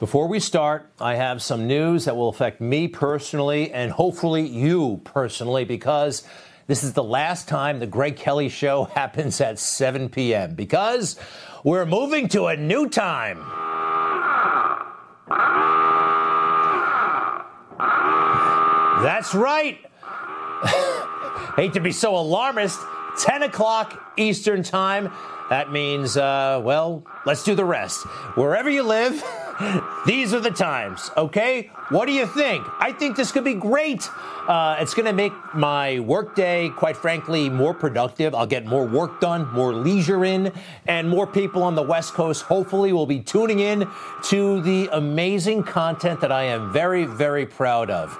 Before we start, I have some news that will affect me personally and hopefully you personally because this is the last time the Greg Kelly show happens at 7 p.m. because we're moving to a new time. That's right. Hate to be so alarmist. 10 o'clock Eastern Time. That means, uh, well, let's do the rest. Wherever you live, these are the times, okay? What do you think? I think this could be great. Uh, it's going to make my workday, quite frankly, more productive. I'll get more work done, more leisure in, and more people on the West Coast hopefully will be tuning in to the amazing content that I am very, very proud of.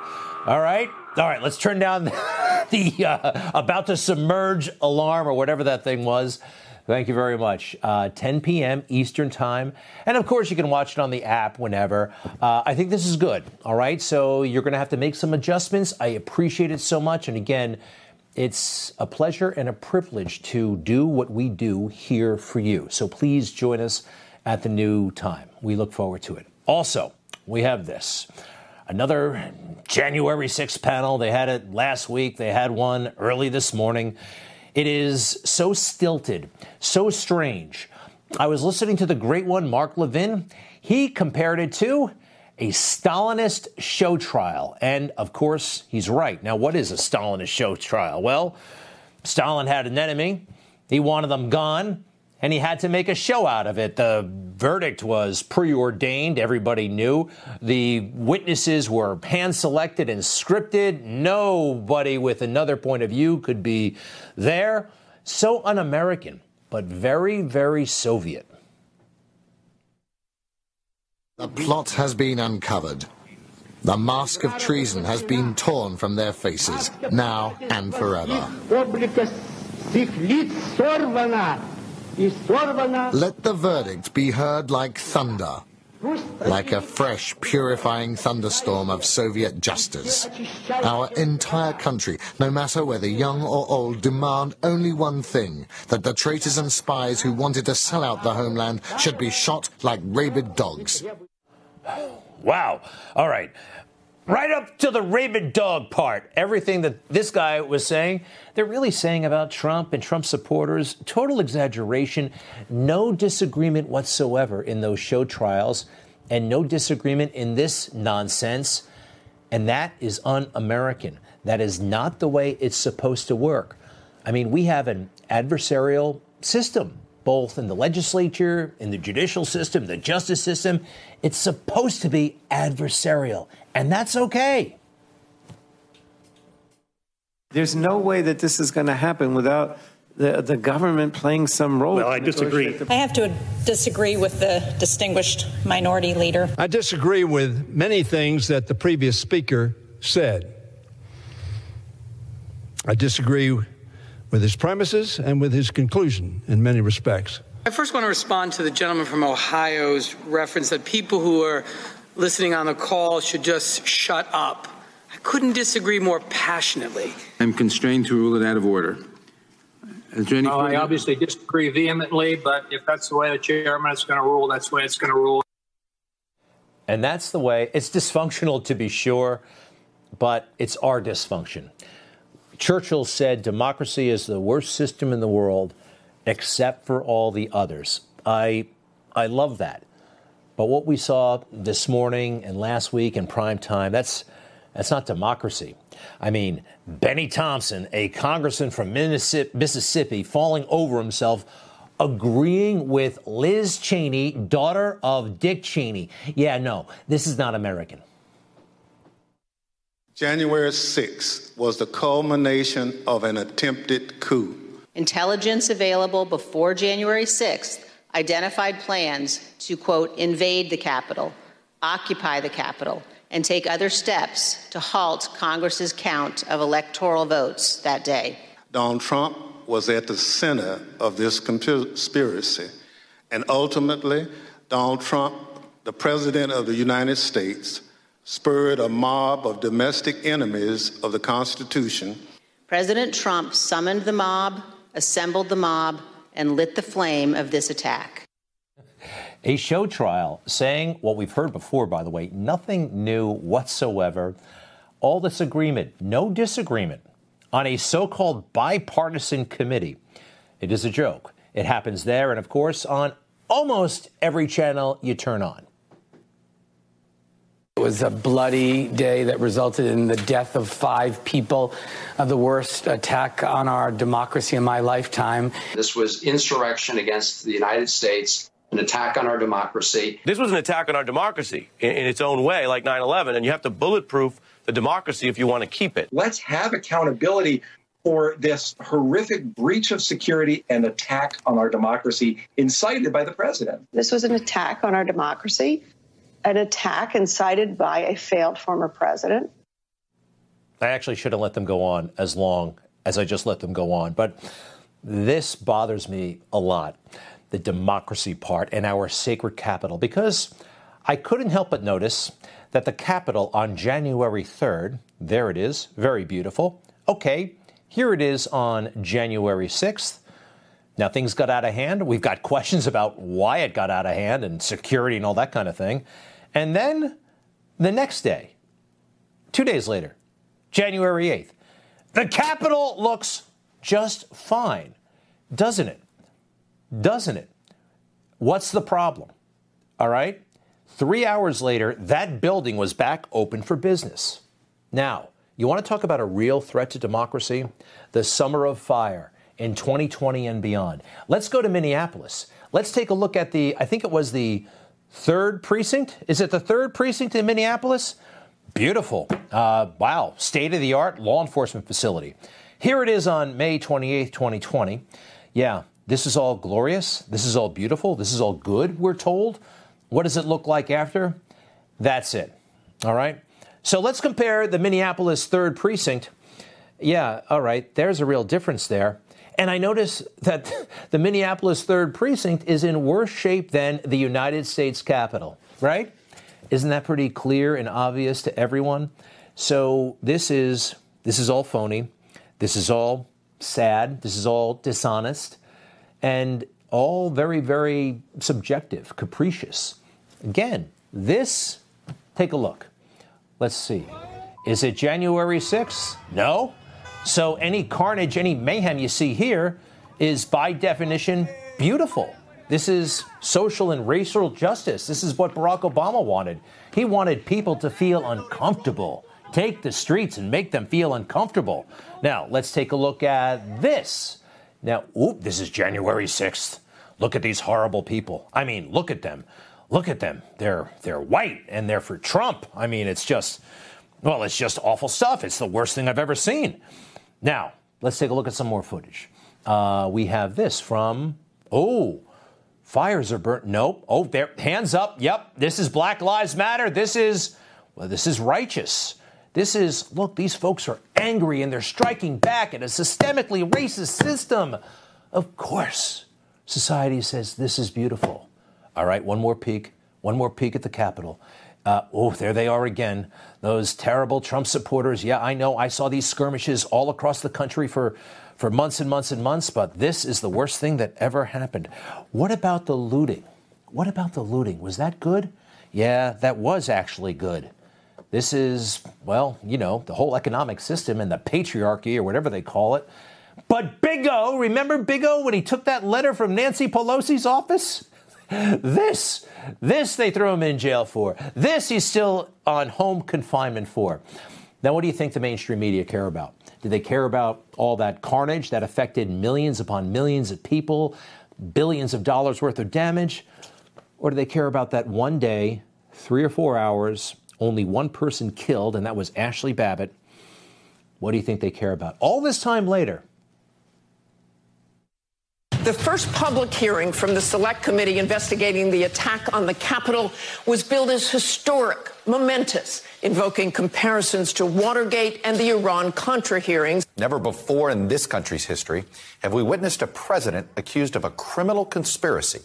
All right? All right, let's turn down the uh, about to submerge alarm or whatever that thing was. Thank you very much. Uh, 10 p.m. Eastern Time. And of course, you can watch it on the app whenever. Uh, I think this is good. All right. So you're going to have to make some adjustments. I appreciate it so much. And again, it's a pleasure and a privilege to do what we do here for you. So please join us at the new time. We look forward to it. Also, we have this another January 6th panel. They had it last week, they had one early this morning. It is so stilted, so strange. I was listening to the great one, Mark Levin. He compared it to a Stalinist show trial. And of course, he's right. Now, what is a Stalinist show trial? Well, Stalin had an enemy, he wanted them gone and he had to make a show out of it. The verdict was preordained, everybody knew. The witnesses were hand selected and scripted. Nobody with another point of view could be there. So un American, but very, very Soviet. The plot has been uncovered. The mask of treason has been torn from their faces, now and forever. Let the verdict be heard like thunder, like a fresh, purifying thunderstorm of Soviet justice. Our entire country, no matter whether young or old, demand only one thing that the traitors and spies who wanted to sell out the homeland should be shot like rabid dogs. Wow. All right right up to the rabid dog part. Everything that this guy was saying, they're really saying about Trump and Trump supporters. Total exaggeration. No disagreement whatsoever in those show trials, and no disagreement in this nonsense. And that is un American. That is not the way it's supposed to work. I mean, we have an adversarial system, both in the legislature, in the judicial system, the justice system. It's supposed to be adversarial. And that's okay. There's no way that this is going to happen without the, the government playing some role. Well, I disagree. I have to disagree with the distinguished minority leader. I disagree with many things that the previous speaker said. I disagree with his premises and with his conclusion in many respects. I first want to respond to the gentleman from Ohio's reference that people who are listening on the call should just shut up. I couldn't disagree more passionately. I'm constrained to rule it out of order. Is there any well, I obviously disagree vehemently, but if that's the way the chairman is going to rule, that's the way it's going to rule. And that's the way. It's dysfunctional to be sure, but it's our dysfunction. Churchill said democracy is the worst system in the world except for all the others. I I love that. But what we saw this morning and last week in prime time, that's, that's not democracy. I mean, Bennie Thompson, a congressman from Mississippi, falling over himself agreeing with Liz Cheney, daughter of Dick Cheney. Yeah, no, this is not American. January 6th was the culmination of an attempted coup. Intelligence available before January 6th identified plans to, quote, invade the Capitol, occupy the Capitol, and take other steps to halt Congress's count of electoral votes that day. Donald Trump was at the center of this conspiracy. And ultimately, Donald Trump, the President of the United States, spurred a mob of domestic enemies of the Constitution. President Trump summoned the mob, assembled the mob, and lit the flame of this attack. A show trial saying what we've heard before, by the way, nothing new whatsoever. All this agreement, no disagreement on a so called bipartisan committee. It is a joke. It happens there and, of course, on almost every channel you turn on. It was a bloody day that resulted in the death of five people, uh, the worst attack on our democracy in my lifetime. This was insurrection against the United States, an attack on our democracy. This was an attack on our democracy in, in its own way, like 9 11, and you have to bulletproof the democracy if you want to keep it. Let's have accountability for this horrific breach of security and attack on our democracy incited by the president. This was an attack on our democracy, an attack incited by a failed former president. I actually should have let them go on as long as I just let them go on, but this bothers me a lot the democracy part and our sacred capital because I couldn't help but notice that the Capitol on January 3rd, there it is, very beautiful. Okay, here it is on January 6th. Now things got out of hand. We've got questions about why it got out of hand and security and all that kind of thing. And then the next day, two days later, January 8th, the Capitol looks just fine, doesn't it? Doesn't it? What's the problem? All right? Three hours later, that building was back open for business. Now, you want to talk about a real threat to democracy? The summer of fire in 2020 and beyond. Let's go to Minneapolis. Let's take a look at the, I think it was the third precinct. Is it the third precinct in Minneapolis? Beautiful. Uh, wow. State of the art law enforcement facility. Here it is on May 28th, 2020. Yeah, this is all glorious. This is all beautiful. This is all good, we're told. What does it look like after? That's it. All right. So let's compare the Minneapolis 3rd Precinct. Yeah, all right. There's a real difference there. And I notice that the Minneapolis 3rd Precinct is in worse shape than the United States Capitol, right? Isn't that pretty clear and obvious to everyone? So this is this is all phony. This is all sad. This is all dishonest and all very very subjective, capricious. Again, this, take a look. Let's see. Is it January 6th? No. So any carnage, any mayhem you see here is by definition beautiful. This is social and racial justice. This is what Barack Obama wanted. He wanted people to feel uncomfortable. Take the streets and make them feel uncomfortable. Now, let's take a look at this. Now, oop, this is January 6th. Look at these horrible people. I mean, look at them look at them. They're they're white and they're for Trump. I mean, it's just well, it's just awful stuff. It's the worst thing I've ever seen. Now, let's take a look at some more footage. Uh, we have this from oh, fires are burnt. Nope. Oh, there. Hands up. Yep. This is Black Lives Matter. This is well, this is righteous. This is look. These folks are angry and they're striking back at a systemically racist system. Of course, society says this is beautiful. All right, one more peek, one more peek at the Capitol. Uh, oh, there they are again. Those terrible Trump supporters. Yeah, I know. I saw these skirmishes all across the country for, for months and months and months, but this is the worst thing that ever happened. What about the looting? What about the looting? Was that good? Yeah, that was actually good. This is, well, you know, the whole economic system and the patriarchy or whatever they call it. But Big O, remember Big O when he took that letter from Nancy Pelosi's office? This, this they threw him in jail for. This he's still on home confinement for. Now, what do you think the mainstream media care about? Do they care about all that carnage that affected millions upon millions of people? billions of dollars worth of damage? Or do they care about that one day, three or four hours, only one person killed, and that was Ashli Babbitt? What do you think they care about? All this time later, the first public hearing from the Select Committee investigating the attack on the Capitol was billed as historic, momentous, invoking comparisons to Watergate and the Iran Contra hearings. Never before in this country's history have we witnessed a president accused of a criminal conspiracy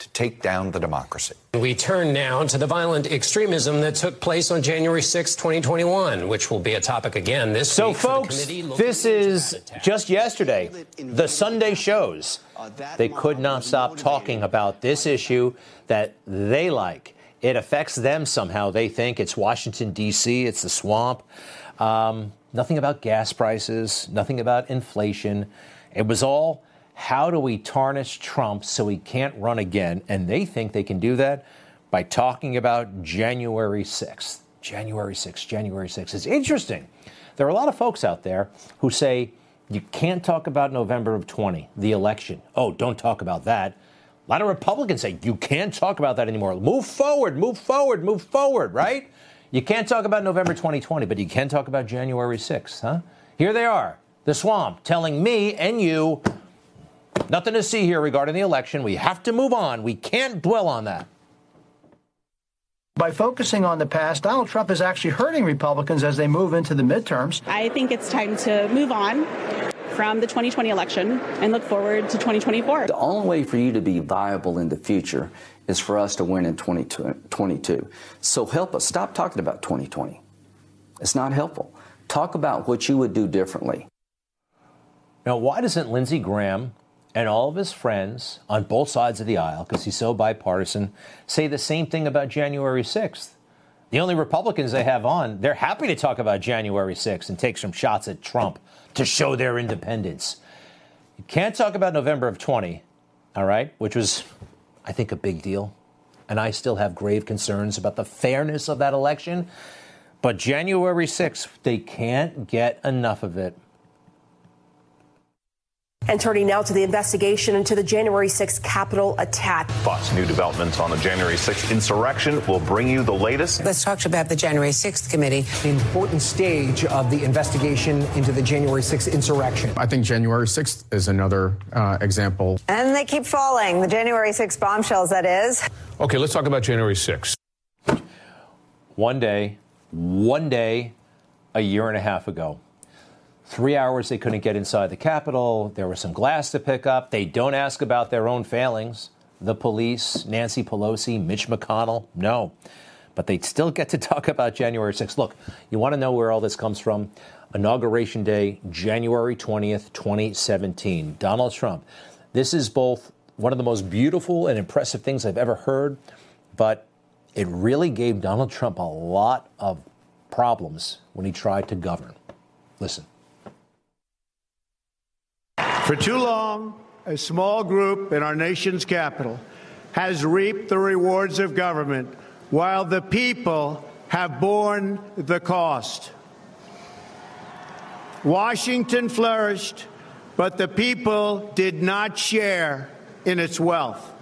to take down the democracy. We turn now to the violent extremism that took place on January 6, 2021, which will be a topic again this so week. So, folks, this is just yesterday. The Sunday shows. They could not stop talking about this issue that they like. It affects them somehow. They think it's Washington, D.C., it's the swamp. Um, nothing about gas prices, nothing about inflation. It was all how do we tarnish Trump so he can't run again? And they think they can do that by talking about January 6th. January 6th, January 6th. It's interesting. There are a lot of folks out there who say you can't talk about November of 20, the election. Oh, don't talk about that. A lot of Republicans say you can't talk about that anymore. Move forward, move forward, move forward, right? You can't talk about November 2020, but you can talk about January 6th, huh? Here they are, the swamp, telling me and you Nothing to see here regarding the election. We have to move on. We can't dwell on that. By focusing on the past, Donald Trump is actually hurting Republicans as they move into the midterms. I think it's time to move on from the 2020 election and look forward to 2024. The only way for you to be viable in the future is for us to win in 2022. So help us. Stop talking about 2020. It's not helpful. Talk about what you would do differently. Now, why doesn't Lindsey Graham and all of his friends on both sides of the aisle, because he's so bipartisan, say the same thing about January 6th. The only Republicans they have on, they're happy to talk about January 6th and take some shots at Trump to show their independence. You can't talk about November of 20, all right, which was, I think, a big deal. And I still have grave concerns about the fairness of that election. But January 6th, they can't get enough of it. And turning now to the investigation into the January 6th Capitol attack. Fox new developments on the January 6th insurrection will bring you the latest. Let's talk about the January 6th committee. An important stage of the investigation into the January 6th insurrection. I think January 6th is another uh, example. And they keep falling. The January 6th bombshells, that is. Okay, let's talk about January 6th. One day, one day, a year and a half ago. Three hours they couldn't get inside the Capitol. There was some glass to pick up. They don't ask about their own failings. The police, Nancy Pelosi, Mitch McConnell, no. But they still get to talk about January 6th. Look, you want to know where all this comes from? Inauguration Day, January 20th, 2017. Donald Trump. This is both one of the most beautiful and impressive things I've ever heard, but it really gave Donald Trump a lot of problems when he tried to govern. Listen. For too long, a small group in our nation's capital has reaped the rewards of government while the people have borne the cost. Washington flourished, but the people did not share in its wealth.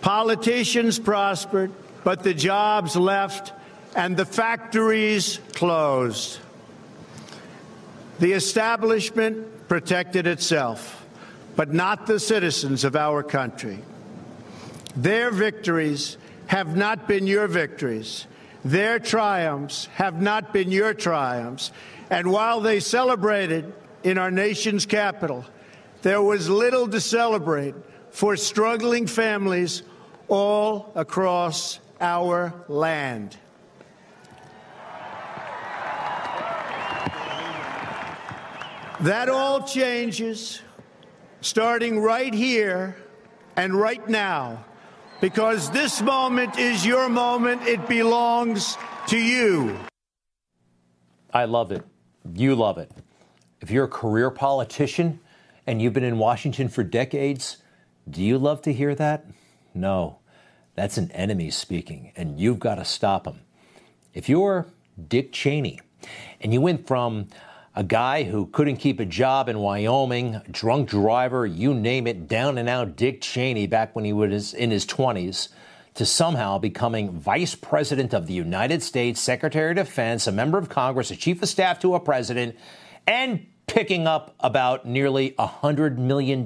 Politicians prospered, but the jobs left and the factories closed. The establishment protected itself, but not the citizens of our country. Their victories have not been your victories. Their triumphs have not been your triumphs. And while they celebrated in our nation's capital, there was little to celebrate for struggling families all across our land. That all changes starting right here and right now because this moment is your moment. It belongs to you. I love it. You love it. If you're a career politician and you've been in Washington for decades, do you love to hear that? No. That's an enemy speaking, and you've got to stop him. If you're Dick Cheney and you went from a guy who couldn't keep a job in Wyoming, drunk driver, you name it, down and out Dick Cheney back when he was in his 20s, to somehow becoming Vice President of the United States, Secretary of Defense, a member of Congress, a Chief of Staff to a president, and picking up about nearly $100 million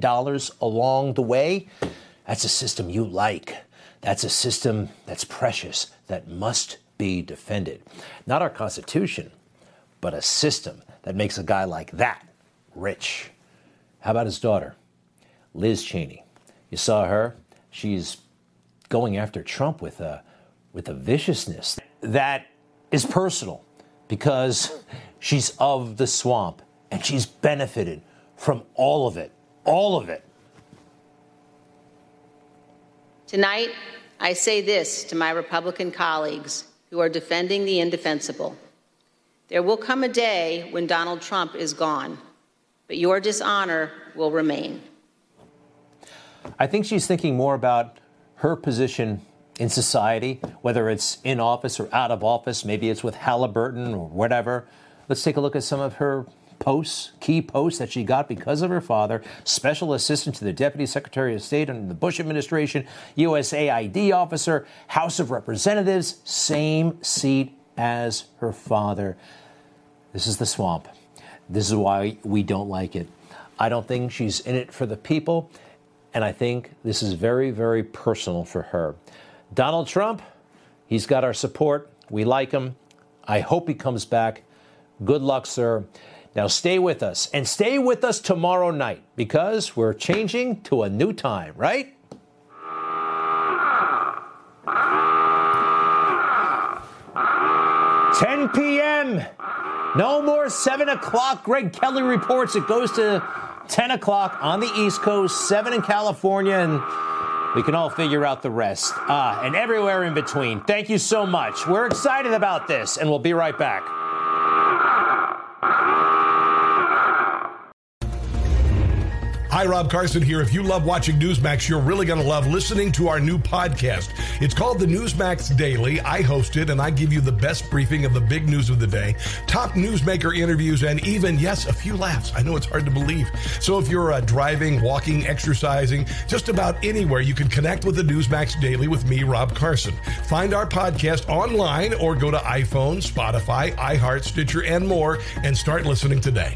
along the way. That's a system you like. That's a system that's precious, that must be defended. Not our Constitution, but a system that makes a guy like that rich. How about his daughter, Liz Cheney? You saw her. She's going after Trump with a with a viciousness that is personal because she's of the swamp and she's benefited from all of it. All of it. Tonight, I say this to my Republican colleagues who are defending the indefensible. There will come a day when Donald Trump is gone, but your dishonor will remain. I think she's thinking more about her position in society, whether it's in office or out of office. Maybe it's with Halliburton or whatever. Let's take a look at some of her posts, key posts that she got because of her father, special assistant to the Deputy Secretary of State under the Bush administration, USAID officer, House of Representatives, same seat as her father. This is the swamp. This is why we don't like it. I don't think she's in it for the people, and I think this is very, very personal for her. Donald Trump, he's got our support. We like him. I hope he comes back. Good luck, sir. Now stay with us and stay with us tomorrow night because we're changing to a new time, right? Ten p.m. No more seven o'clock. Greg Kelly reports it goes to ten o'clock on the East Coast, seven in California, and we can all figure out the rest. Ah, and everywhere in between. Thank you so much. We're excited about this, and we'll be right back. Hi, Rob Carson here. If you love watching Newsmax, you're really going to love listening to our new podcast. It's called the Newsmax Daily. I host it and I give you the best briefing of the big news of the day, top newsmaker interviews, and even, yes, a few laughs. I know it's hard to believe. So if you're uh, driving, walking, exercising, just about anywhere, you can connect with the Newsmax Daily with me, Rob Carson. Find our podcast online or go to iPhone, Spotify, iHeart, Stitcher, and more and start listening today.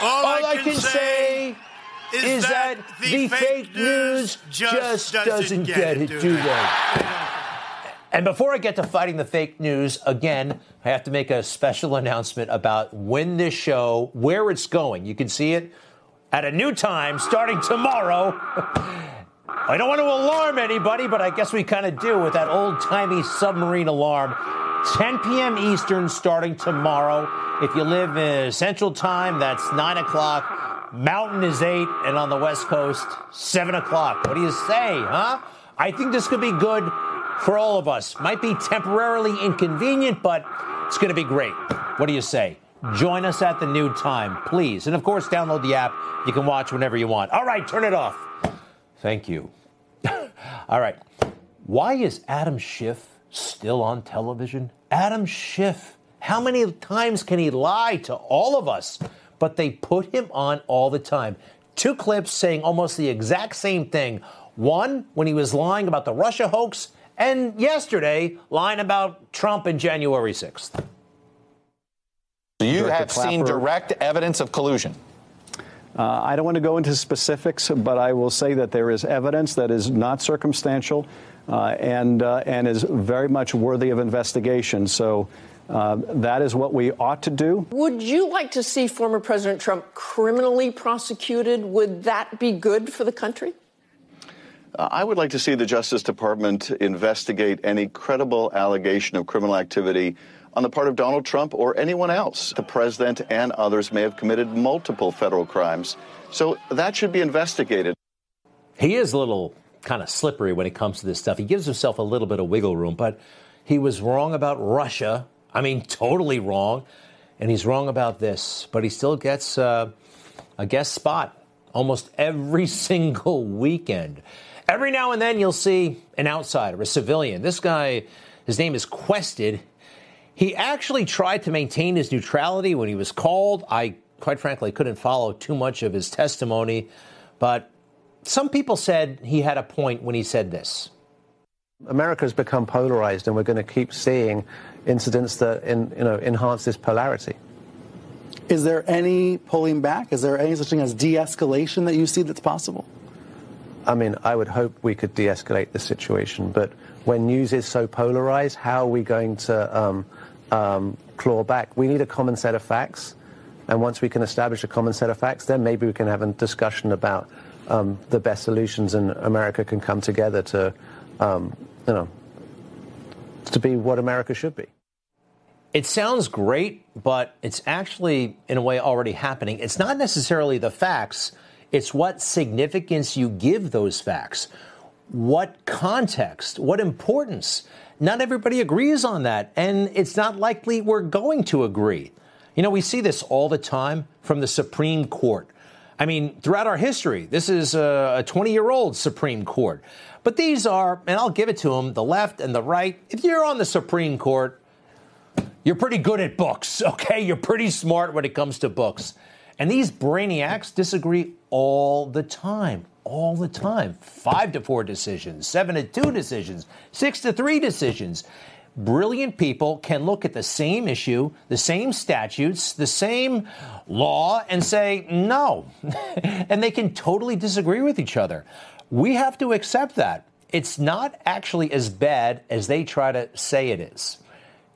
All, All I can say is that the fake news just doesn't get it, do they? And before I get to fighting the fake news, again, I have to make a special announcement about when this show, where it's going. You can see it at a new time starting tomorrow. I don't want to alarm anybody, but I guess we kind of do with that old timey submarine alarm. 10 p.m. Eastern starting tomorrow. If you live in Central Time, that's 9 o'clock. Mountain is 8, and on the West Coast, 7 o'clock. What do you say, huh? I think this could be good for all of us. Might be temporarily inconvenient, but it's going to be great. What do you say? Join us at the new time, please. And of course, download the app. You can watch whenever you want. All right, turn it off. Thank you. all right. Why is Adam Schiff still on television? Adam Schiff. How many times can he lie to all of us? But they put him on all the time. Two clips saying almost the exact same thing. One, when he was lying about the Russia hoax, and yesterday, lying about Trump and January 6th. You Director have seen direct evidence of collusion. Uh, I don't want to go into specifics, but I will say that there is evidence that is not circumstantial uh, and uh, and is very much worthy of investigation. So uh, that is what we ought to do. Would you like to see former President Trump criminally prosecuted? Would that be good for the country? Uh, I would like to see the Justice Department investigate any credible allegation of criminal activity on the part of Donald Trump or anyone else. The president and others may have committed multiple federal crimes. So that should be investigated. He is a little kind of slippery when it comes to this stuff. He gives himself a little bit of wiggle room, but he was wrong about Russia. I mean, totally wrong. And he's wrong about this, but he still gets uh, a guest spot almost every single weekend. Every now and then you'll see an outsider, a civilian. This guy, his name is Quested. He actually tried to maintain his neutrality when he was called. I, quite frankly, couldn't follow too much of his testimony, but some people said he had a point when he said this. America has become polarized, and we're going to keep seeing incidents that in, you know, enhance this polarity. Is there any pulling back? Is there any such thing as de escalation that you see that's possible? I mean, I would hope we could de escalate the situation, but when news is so polarized, how are we going to um, um, claw back? We need a common set of facts, and once we can establish a common set of facts, then maybe we can have a discussion about um, the best solutions, and America can come together to, um, you know, to be what America should be. It sounds great, but it's actually, in a way, already happening. It's not necessarily the facts, it's what significance you give those facts, what context, what importance. Not everybody agrees on that, and it's not likely we're going to agree. You know, we see this all the time from the Supreme Court. I mean, throughout our history, this is a 20 year old Supreme Court. But these are, and I'll give it to them, the left and the right. If you're on the Supreme Court, you're pretty good at books, okay? You're pretty smart when it comes to books. And these brainiacs disagree all the time, all the time. Five to four decisions, seven to two decisions, six to three decisions. Brilliant people can look at the same issue, the same statutes, the same law, and say no. and they can totally disagree with each other. We have to accept that. It's not actually as bad as they try to say it is.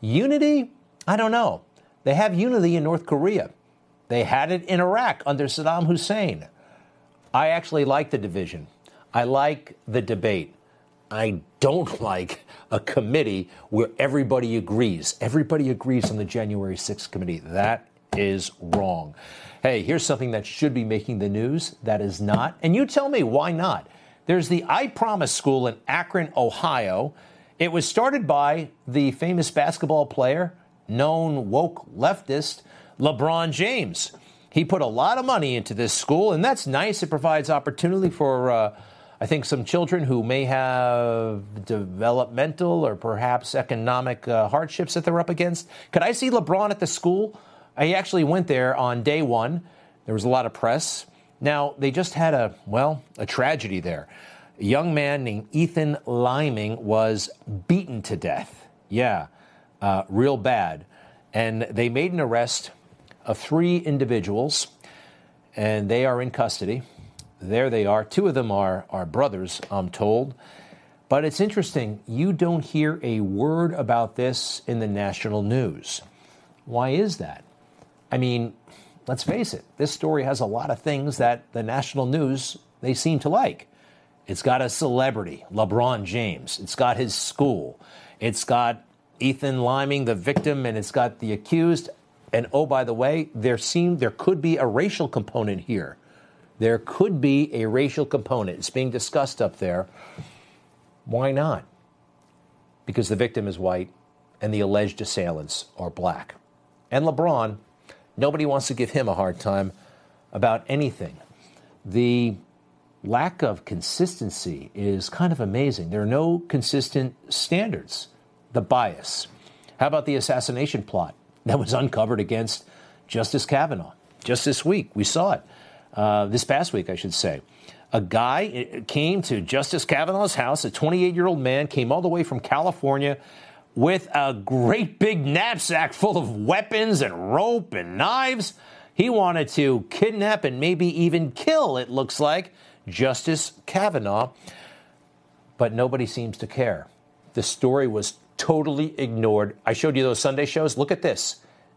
Unity? I don't know. They have unity in North Korea. They had it in Iraq under Saddam Hussein. I actually like the division. I like the debate. I don't like a committee where everybody agrees. Everybody agrees on the January 6th committee. That is wrong. Hey, here's something that should be making the news that is not. And you tell me why not. There's the I Promise School in Akron, Ohio. It was started by the famous basketball player, known woke leftist, LeBron James. He put a lot of money into this school, and that's nice. It provides opportunity for, uh, I think, some children who may have developmental or perhaps economic uh, hardships that they're up against. Could I see LeBron at the school? I actually went there on day one. There was a lot of press. Now, they just had a, well, a tragedy there. A young man named Ethan Liming was beaten to death. Yeah, uh, real bad. And they made an arrest of three individuals, and they are in custody. There they are. Two of them are, are brothers, I'm told. But it's interesting, you don't hear a word about this in the national news. Why is that? I mean, let's face it, this story has a lot of things that the national news they seem to like. It's got a celebrity, LeBron James. It's got his school. It's got Ethan Liming, the victim, and it's got the accused. And oh, by the way, there seemed there could be a racial component here. There could be a racial component. It's being discussed up there. Why not? Because the victim is white and the alleged assailants are black. And LeBron Nobody wants to give him a hard time about anything. The lack of consistency is kind of amazing. There are no consistent standards. The bias. How about the assassination plot that was uncovered against Justice Kavanaugh just this week? We saw it uh, this past week, I should say. A guy uh, came to Justice Kavanaugh's house, a 28 year old man came all the way from California with a great big knapsack full of weapons and rope and knives. He wanted to kidnap and maybe even kill, it looks like, Justice Kavanaugh. But nobody seems to care. The story was totally ignored. I showed you those Sunday shows. Look at this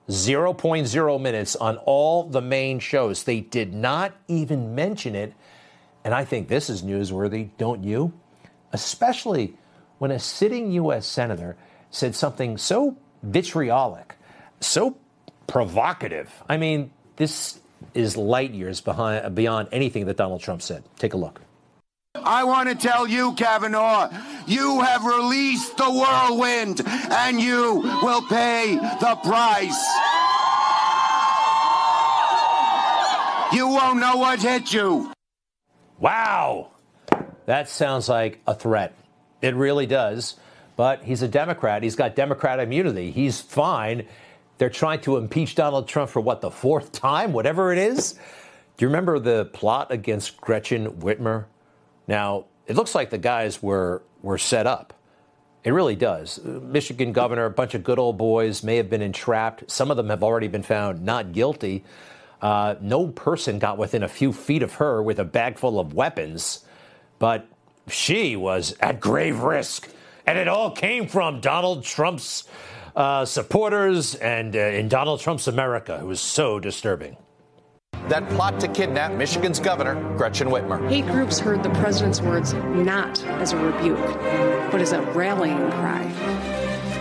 0.0 minutes on all the main shows. They did not even mention it and I think this is newsworthy, don't you? Especially when a sitting U.S. Senator said something so vitriolic, so provocative. I mean, this is light years behind, beyond anything that Donald Trump said. Take a look. I want to tell you, Kavanaugh, you have released the whirlwind and you will pay the price. You won't know what hit you. Wow. That sounds like a threat. It really does. But he's a Democrat. He's got Democrat immunity. He's fine. They're trying to impeach Donald Trump for what, the fourth time, whatever it is? Do you remember the plot against Gretchen Whitmer? Now, it looks like the guys were, were set up. It really does. Michigan governor, a bunch of good old boys may have been entrapped. Some of them have already been found not guilty. Uh, no person got within a few feet of her with a bag full of weapons, but she was at grave risk. And it all came from Donald Trump's uh, supporters and uh, in Donald Trump's America. It was so disturbing. That plot to kidnap Michigan's governor, Gretchen Whitmer. Hate groups heard the president's words not as a rebuke, but as a rallying cry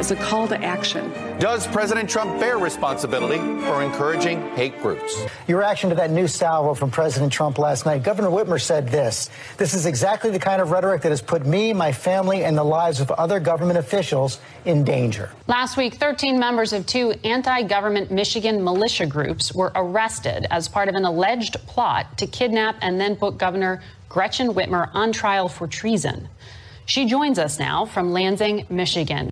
as a call to action. Does President Trump bear responsibility for encouraging hate groups? Your reaction to that new salvo from President Trump last night. Governor Whitmer said this This is exactly the kind of rhetoric that has put me, my family, and the lives of other government officials in danger. Last week, 13 members of two anti government Michigan militia groups were arrested as part of an alleged plot to kidnap and then put Governor Gretchen Whitmer on trial for treason. She joins us now from Lansing, Michigan.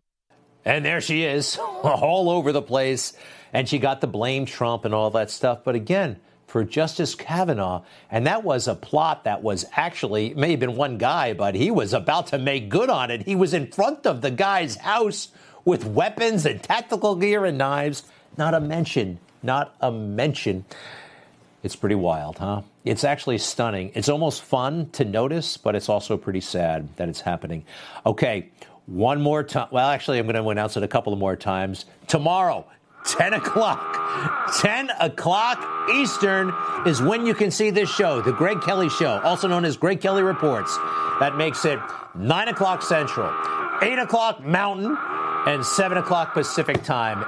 And there she is, all over the place. And she got to blame Trump and all that stuff. But again, for Justice Kavanaugh, and that was a plot that was actually, may have been one guy, but he was about to make good on it. He was in front of the guy's house with weapons and tactical gear and knives. Not a mention, not a mention. It's pretty wild, huh? It's actually stunning. It's almost fun to notice, but it's also pretty sad that it's happening. Okay, one more time. Well, actually, I'm going to announce it a couple of more times. Tomorrow, 10 o'clock. 10 o'clock Eastern is when you can see this show, The Greg Kelly Show, also known as Greg Kelly Reports. That makes it 9 o'clock Central, 8 o'clock Mountain, and 7 o'clock Pacific time.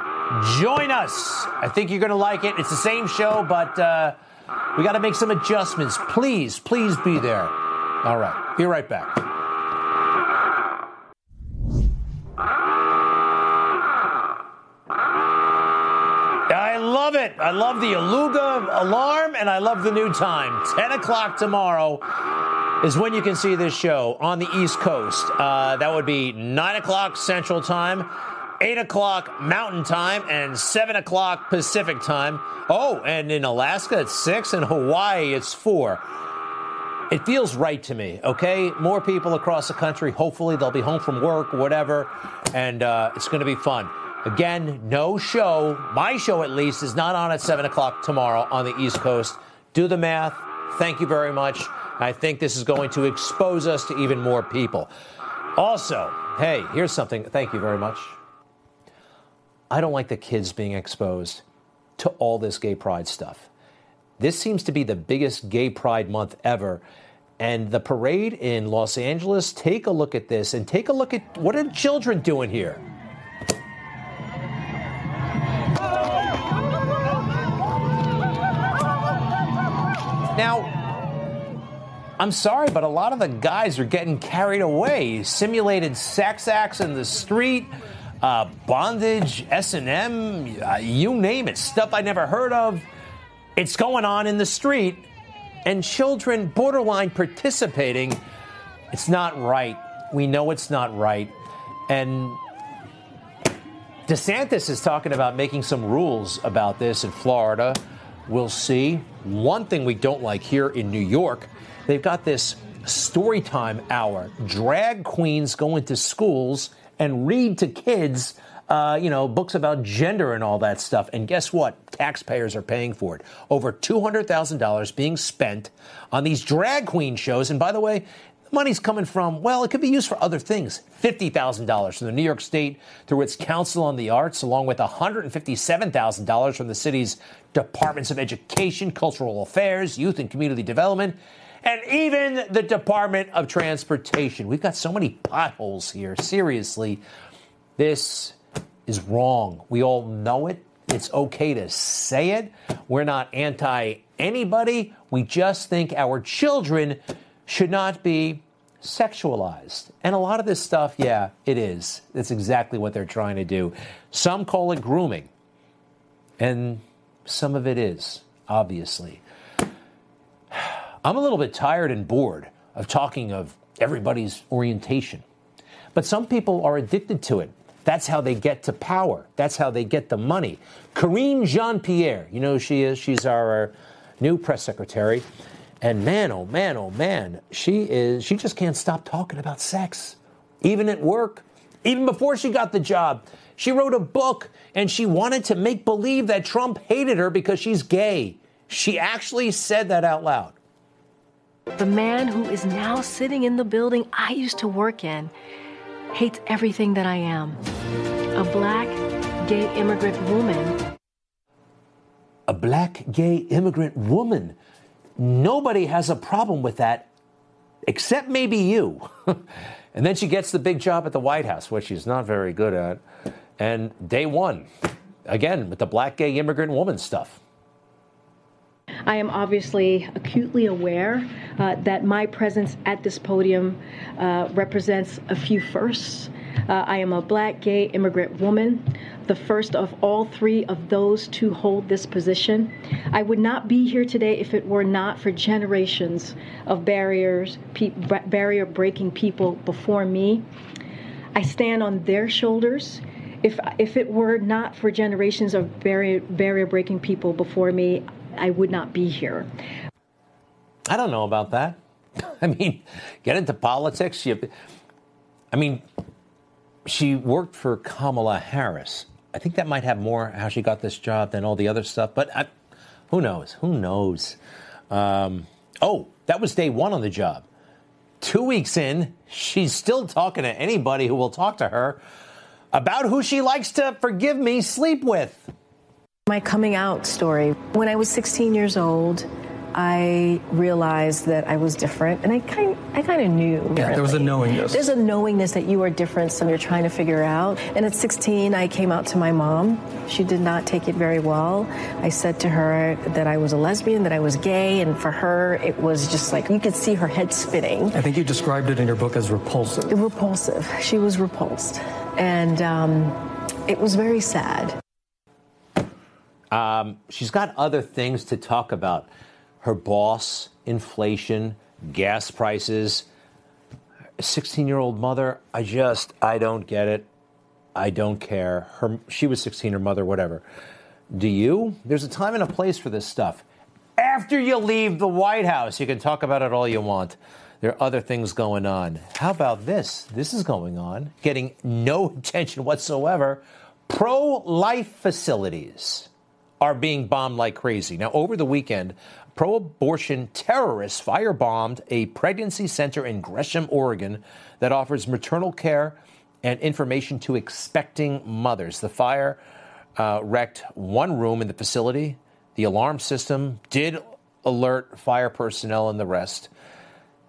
Join us. I think you're going to like it. It's the same show, but uh, we got to make some adjustments. Please, please be there. All right. Be right back. I love it. I love the Aluga alarm and I love the new time. 10 o'clock tomorrow is when you can see this show on the East Coast. Uh, that would be 9 o'clock Central Time, 8 o'clock Mountain Time, and 7 o'clock Pacific Time. Oh, and in Alaska it's 6, and Hawaii it's 4. It feels right to me, okay? More people across the country. Hopefully they'll be home from work, whatever, and uh, it's going to be fun. Again, no show, my show at least, is not on at 7 o'clock tomorrow on the East Coast. Do the math. Thank you very much. I think this is going to expose us to even more people. Also, hey, here's something. Thank you very much. I don't like the kids being exposed to all this gay pride stuff. This seems to be the biggest gay pride month ever. And the parade in Los Angeles, take a look at this and take a look at what are the children doing here? Now, I'm sorry, but a lot of the guys are getting carried away. Simulated sex acts in the street, uh, bondage, S and M, uh, you name it, stuff I never heard of. It's going on in the street, and children borderline participating. It's not right. We know it's not right, and DeSantis is talking about making some rules about this in Florida. We'll see. One thing we don't like here in New York, they've got this story time hour. Drag queens go into schools and read to kids, uh, you know, books about gender and all that stuff. And guess what? Taxpayers are paying for it. Over $200,000 being spent on these drag queen shows. And by the way, money's coming from, well, it could be used for other things. $50,000 from the New York State through its Council on the Arts, along with $157,000 from the city's Departments of Education, Cultural Affairs, Youth and Community Development, and even the Department of Transportation. We've got so many potholes here. Seriously, this is wrong. We all know it. It's okay to say it. We're not anti anybody. We just think our children should not be sexualized. And a lot of this stuff, yeah, it is. That's exactly what they're trying to do. Some call it grooming, and some of it is, obviously. I'm a little bit tired and bored of talking of everybody's orientation. But some people are addicted to it. That's how they get to power. That's how they get the money. Karine Jean Pierre, you know who she is? She's our new press secretary. And man, oh man, oh man, she is, she just can't stop talking about sex, even at work, even before she got the job. She wrote a book and she wanted to make believe that Trump hated her because she's gay. She actually said that out loud. The man who is now sitting in the building I used to work in hates everything that I am. A black, gay immigrant woman. A black, gay immigrant woman. Nobody has a problem with that except maybe you. and then she gets the big job at the White House, which she's not very good at. And day one, again, with the black, gay immigrant woman stuff. I am obviously acutely aware uh, that my presence at this podium uh, represents a few firsts. Uh, I am a black, gay immigrant woman, the first of all three of those to hold this position. I would not be here today if it were not for generations of barriers, pe- barrier breaking people before me. I stand on their shoulders. If, if it were not for generations of barrier, barrier breaking people before me, I would not be here. I don't know about that. I mean, get into politics. You, I mean, she worked for Kamala Harris. I think that might have more how she got this job than all the other stuff. But I, who knows? Who knows? Um, oh, that was day one on the job. Two weeks in, she's still talking to anybody who will talk to her about who she likes to, forgive me, sleep with. My coming out story. When I was 16 years old, I realized that I was different, and I kind, I kind of knew. Yeah, really. there was a knowingness. There's a knowingness that you are different, so you're trying to figure out. And at 16, I came out to my mom. She did not take it very well. I said to her that I was a lesbian, that I was gay, and for her, it was just like you could see her head spinning. I think you described it in your book as repulsive. Repulsive. She was repulsed, and um, it was very sad. Um, she's got other things to talk about her boss, inflation, gas prices. 16 year old mother, I just, I don't get it. I don't care. Her, she was 16, her mother, whatever. Do you? There's a time and a place for this stuff. After you leave the White House, you can talk about it all you want. There are other things going on. How about this? This is going on, getting no attention whatsoever. Pro life facilities are being bombed like crazy. Now, over the weekend, pro abortion terrorists firebombed a pregnancy center in Gresham, Oregon, that offers maternal care and information to expecting mothers. The fire uh, wrecked one room in the facility. The alarm system did alert fire personnel and the rest.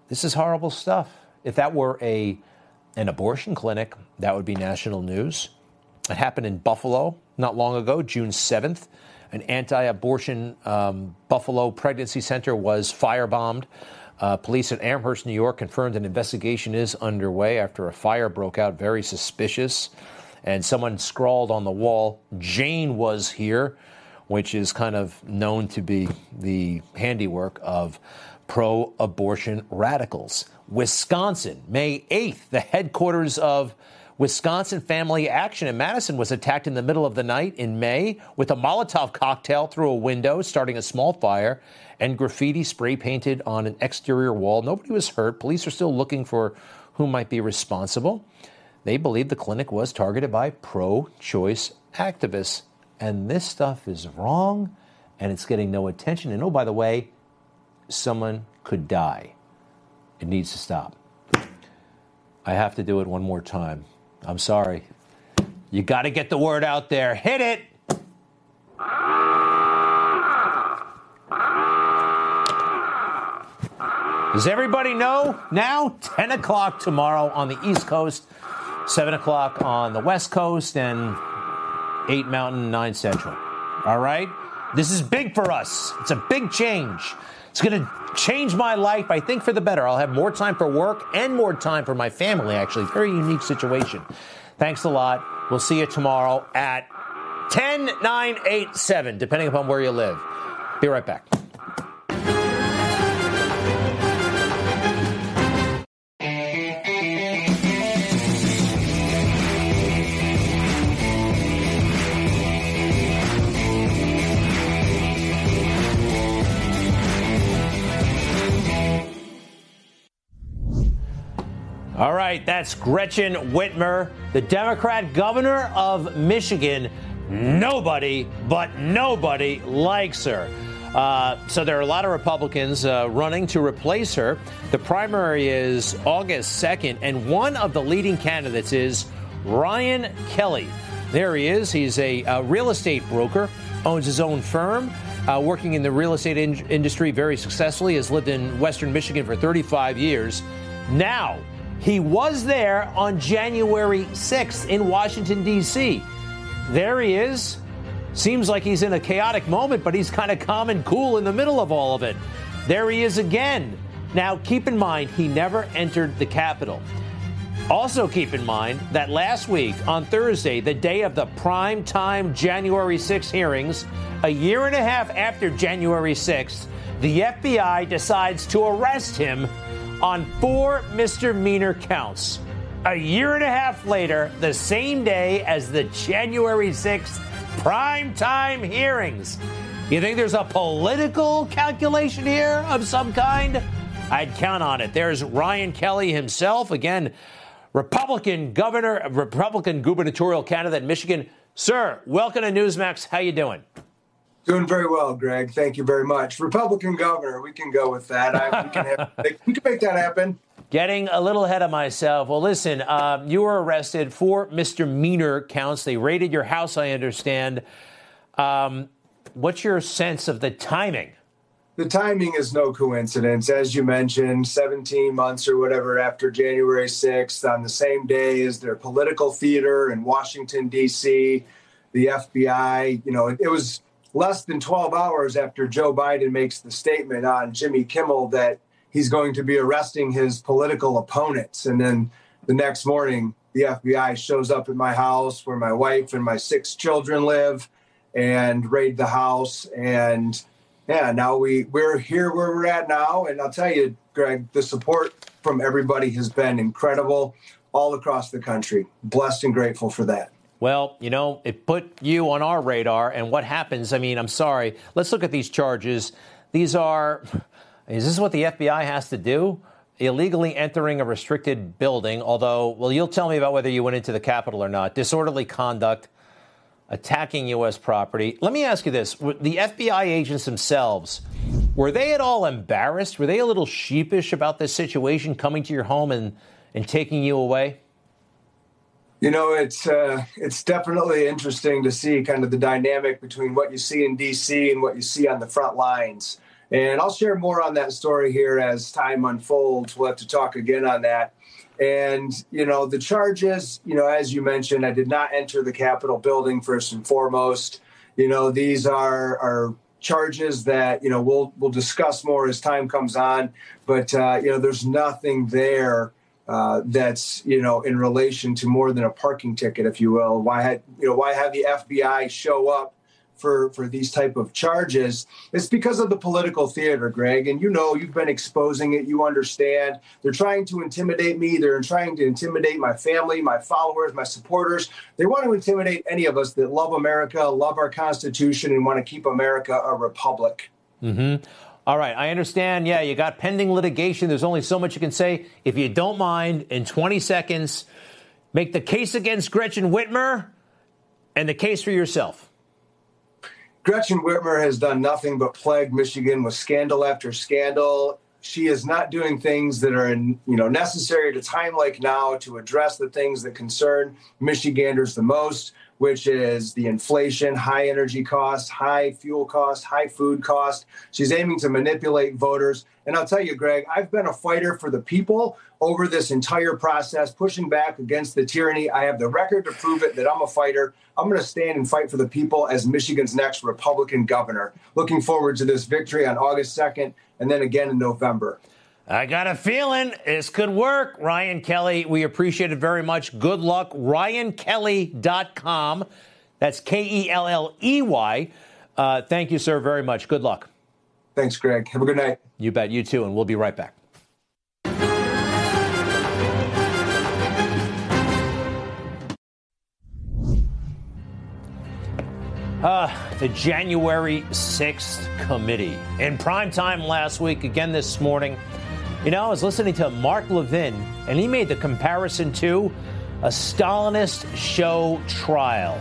This is horrible stuff. If that were a an abortion clinic, that would be national news. It happened in Buffalo not long ago, June 7th. An anti abortion um, Buffalo pregnancy center was firebombed. Uh, police in Amherst, New York confirmed an investigation is underway after a fire broke out. Very suspicious. And someone scrawled on the wall, Jane was here, which is kind of known to be the handiwork of pro abortion radicals. Wisconsin, May 8th, the headquarters of Wisconsin Family Action in Madison was attacked in the middle of the night in May with a Molotov cocktail through a window, starting a small fire, and graffiti spray painted on an exterior wall. Nobody was hurt. Police are still looking for who might be responsible. They believe the clinic was targeted by pro choice activists. And this stuff is wrong and it's getting no attention. And oh, by the way, someone could die. It needs to stop. I have to do it one more time. I'm sorry. You got to get the word out there. Hit it. Does everybody know now? 10 o'clock tomorrow on the East Coast, 7 o'clock on the West Coast, and 8 Mountain, 9 Central. All right? This is big for us. It's a big change. It's going to change my life, I think, for the better. I'll have more time for work and more time for my family, actually. Very unique situation. Thanks a lot. We'll see you tomorrow at 10, 9, 8, 7, depending upon where you live. Be right back. All right, that's Gretchen Whitmer, the Democrat governor of Michigan. Nobody, but nobody likes her. Uh, so there are a lot of Republicans uh, running to replace her. The primary is August 2nd, and one of the leading candidates is Ryan Kelley. There he is. He's a, a real estate broker, owns his own firm, uh, working in the real estate in- industry very successfully, has lived in Western Michigan for 35 years. Now, he was there on January 6th in Washington, D.C. There he is. Seems like he's in a chaotic moment, but he's kind of calm and cool in the middle of all of it. There he is again. Now, keep in mind, he never entered the Capitol. Also, keep in mind that last week, on Thursday, the day of the prime time January 6 hearings, a year and a half after January 6th, the FBI decides to arrest him on four misdemeanor counts. A year and a half later, the same day as the January 6th prime time hearings. You think there's a political calculation here of some kind? I'd count on it. There's Ryan Kelley himself, again, Republican governor, Republican gubernatorial candidate in Michigan. Sir, welcome to Newsmax. How you doing? Doing very well, Greg. Thank you very much. Republican governor, we can go with that. I, we, can have, we can make that happen. Getting a little ahead of myself. Well, listen, um, you were arrested for misdemeanor counts. They raided your house, I understand. Um, what's your sense of the timing? The timing is no coincidence. As you mentioned, 17 months or whatever after January 6th, on the same day as their political theater in Washington, D.C., the FBI, you know, it, it was less than 12 hours after Joe Biden makes the statement on Jimmy Kimmel that he's going to be arresting his political opponents. And then the next morning, the FBI shows up at my house where my wife and my six children live and raid the house. And yeah, now we, we're here where we're at now. And I'll tell you, Greg, the support from everybody has been incredible all across the country. Blessed and grateful for that. Well, you know, it put you on our radar. And what happens? I mean, I'm sorry. Let's look at these charges. These are, is this what the FBI has to do? Illegally entering a restricted building, although, well, you'll tell me about whether you went into the Capitol or not. Disorderly conduct, attacking U.S. property. Let me ask you this the FBI agents themselves, were they at all embarrassed? Were they a little sheepish about this situation coming to your home and, and taking you away? You know, it's uh, it's definitely interesting to see kind of the dynamic between what you see in D.C. and what you see on the front lines. And I'll share more on that story here as time unfolds. We'll have to talk again on that. And, you know, the charges, you know, as you mentioned, I did not enter the Capitol building first and foremost. You know, these are, are charges that, you know, we'll, we'll discuss more as time comes on. But, uh, you know, there's nothing there uh, that's you know in relation to more than a parking ticket, if you will. Why had you know why have the FBI show up for for these type of charges? It's because of the political theater, Greg. And you know you've been exposing it. You understand they're trying to intimidate me. They're trying to intimidate my family, my followers, my supporters. They want to intimidate any of us that love America, love our Constitution, and want to keep America a republic. Mm-hmm. All right, I understand. Yeah, you got pending litigation. There's only so much you can say. If you don't mind, in 20 seconds, make the case against Gretchen Whitmer and the case for yourself. Gretchen Whitmer has done nothing but plague Michigan with scandal after scandal. she is not doing things that are you know necessary at a time like now to address the things that concern Michiganders the most which is the inflation, high energy costs, high fuel costs, high food cost. She's aiming to manipulate voters. And I'll tell you, Greg, I've been a fighter for the people over this entire process, pushing back against the tyranny. I have the record to prove it that I'm a fighter. I'm going to stand and fight for the people as Michigan's next Republican governor. Looking forward to this victory on August 2nd and then again in November. I got a feeling this could work. Ryan Kelley, we appreciate it very much. Good luck. RyanKelley.com. That's K E L L E Y. Uh, thank you, sir, very much. Good luck. Thanks, Greg. Have a good night. You bet. You too. And we'll be right back. Uh, the January 6th committee. In prime time last week, again this morning, you know, I was listening to Mark Levin, and he made the comparison to a Stalinist show trial.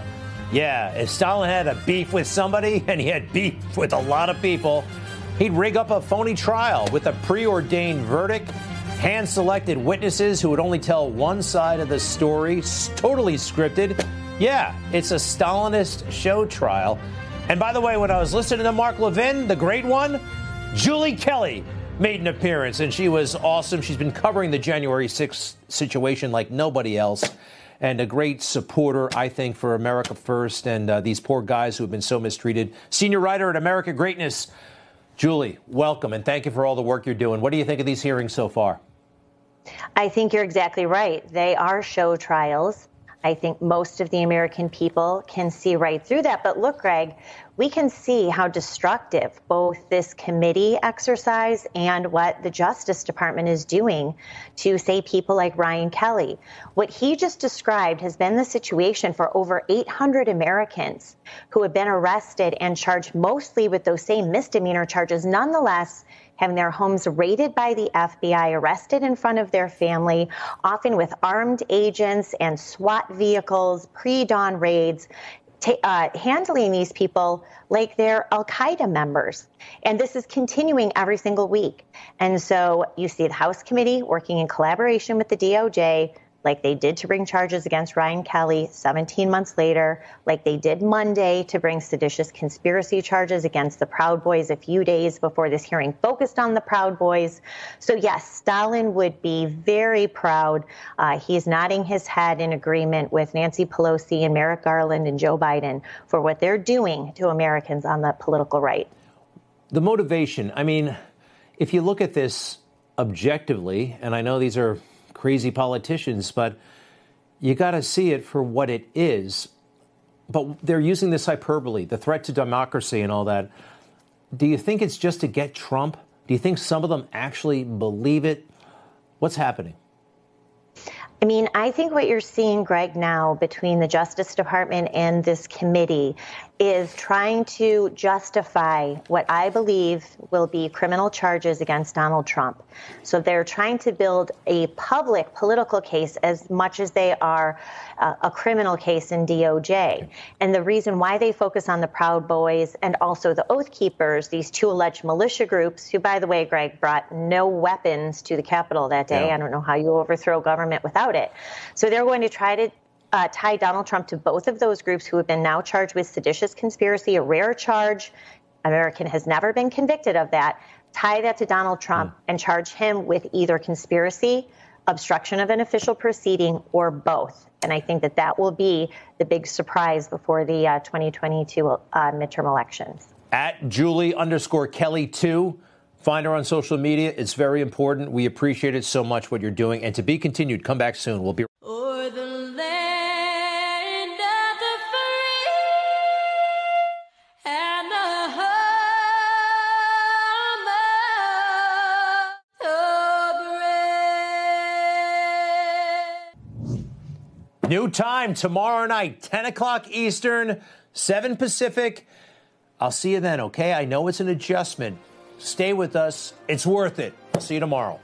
Yeah, if Stalin had a beef with somebody and he had beef with a lot of people, he'd rig up a phony trial with a preordained verdict, hand selected witnesses who would only tell one side of the story, totally scripted. Yeah, it's a Stalinist show trial. And by the way, when I was listening to Mark Levin, the great one, Julie Kelly made an appearance, and she was awesome. She's been covering the January 6th situation like nobody else, and a great supporter, I think, for America First and uh, these poor guys who have been so mistreated. Senior writer at America Greatness, Julie, welcome, and thank you for all the work you're doing. What do you think of these hearings so far? I think you're exactly right. They are show trials. I think most of the American people can see right through that. But look, Greg, we can see how destructive both this committee exercise and what the Justice Department is doing to, say, people like Ryan Kelley. What he just described has been the situation for over 800 Americans who have been arrested and charged mostly with those same misdemeanor charges. Nonetheless, having their homes raided by the FBI, arrested in front of their family, often with armed agents and SWAT vehicles, pre dawn raids. Uh, handling these people like they're Al Qaeda members. And this is continuing every single week. And so you see the House committee working in collaboration with the DOJ like they did to bring charges against Ryan Kelley 17 months later, like they did Monday to bring seditious conspiracy charges against the Proud Boys a few days before this hearing focused on the Proud Boys. So, yes, Stalin would be very proud. Uh, he's nodding his head in agreement with Nancy Pelosi and Merrick Garland and Joe Biden for what they're doing to Americans on the political right. The motivation, I mean, if you look at this objectively, and I know these are crazy politicians, but you got to see it for what it is. But they're using this hyperbole, the threat to democracy and all that. Do you think it's just to get Trump? Do you think some of them actually believe it? What's happening? I mean, I think what you're seeing, Greg, now between the Justice Department and this committee is trying to justify what I believe will be criminal charges against Donald Trump. So they're trying to build a public political case as much as they are uh, a criminal case in DOJ. And the reason why they focus on the Proud Boys and also the Oath Keepers, these two alleged militia groups, who, by the way, Greg, brought no weapons to the Capitol that day. Yeah. I don't know how you overthrow government without it. So they're going to try to uh, tie Donald Trump to both of those groups who have been now charged with seditious conspiracy, a rare charge. American has never been convicted of that. Tie that to Donald Trump mm. and charge him with either conspiracy, obstruction of an official proceeding, or both. And I think that that will be the big surprise before the uh, 2022 uh, midterm elections. At Julie underscore Kelly 2. Find her on social media. It's very important. We appreciate it so much what you're doing. And to be continued, come back soon. We'll be. New time tomorrow night, 10 o'clock Eastern, 7 Pacific. I'll see you then, okay? I know it's an adjustment. Stay with us. It's worth it. I'll see you tomorrow.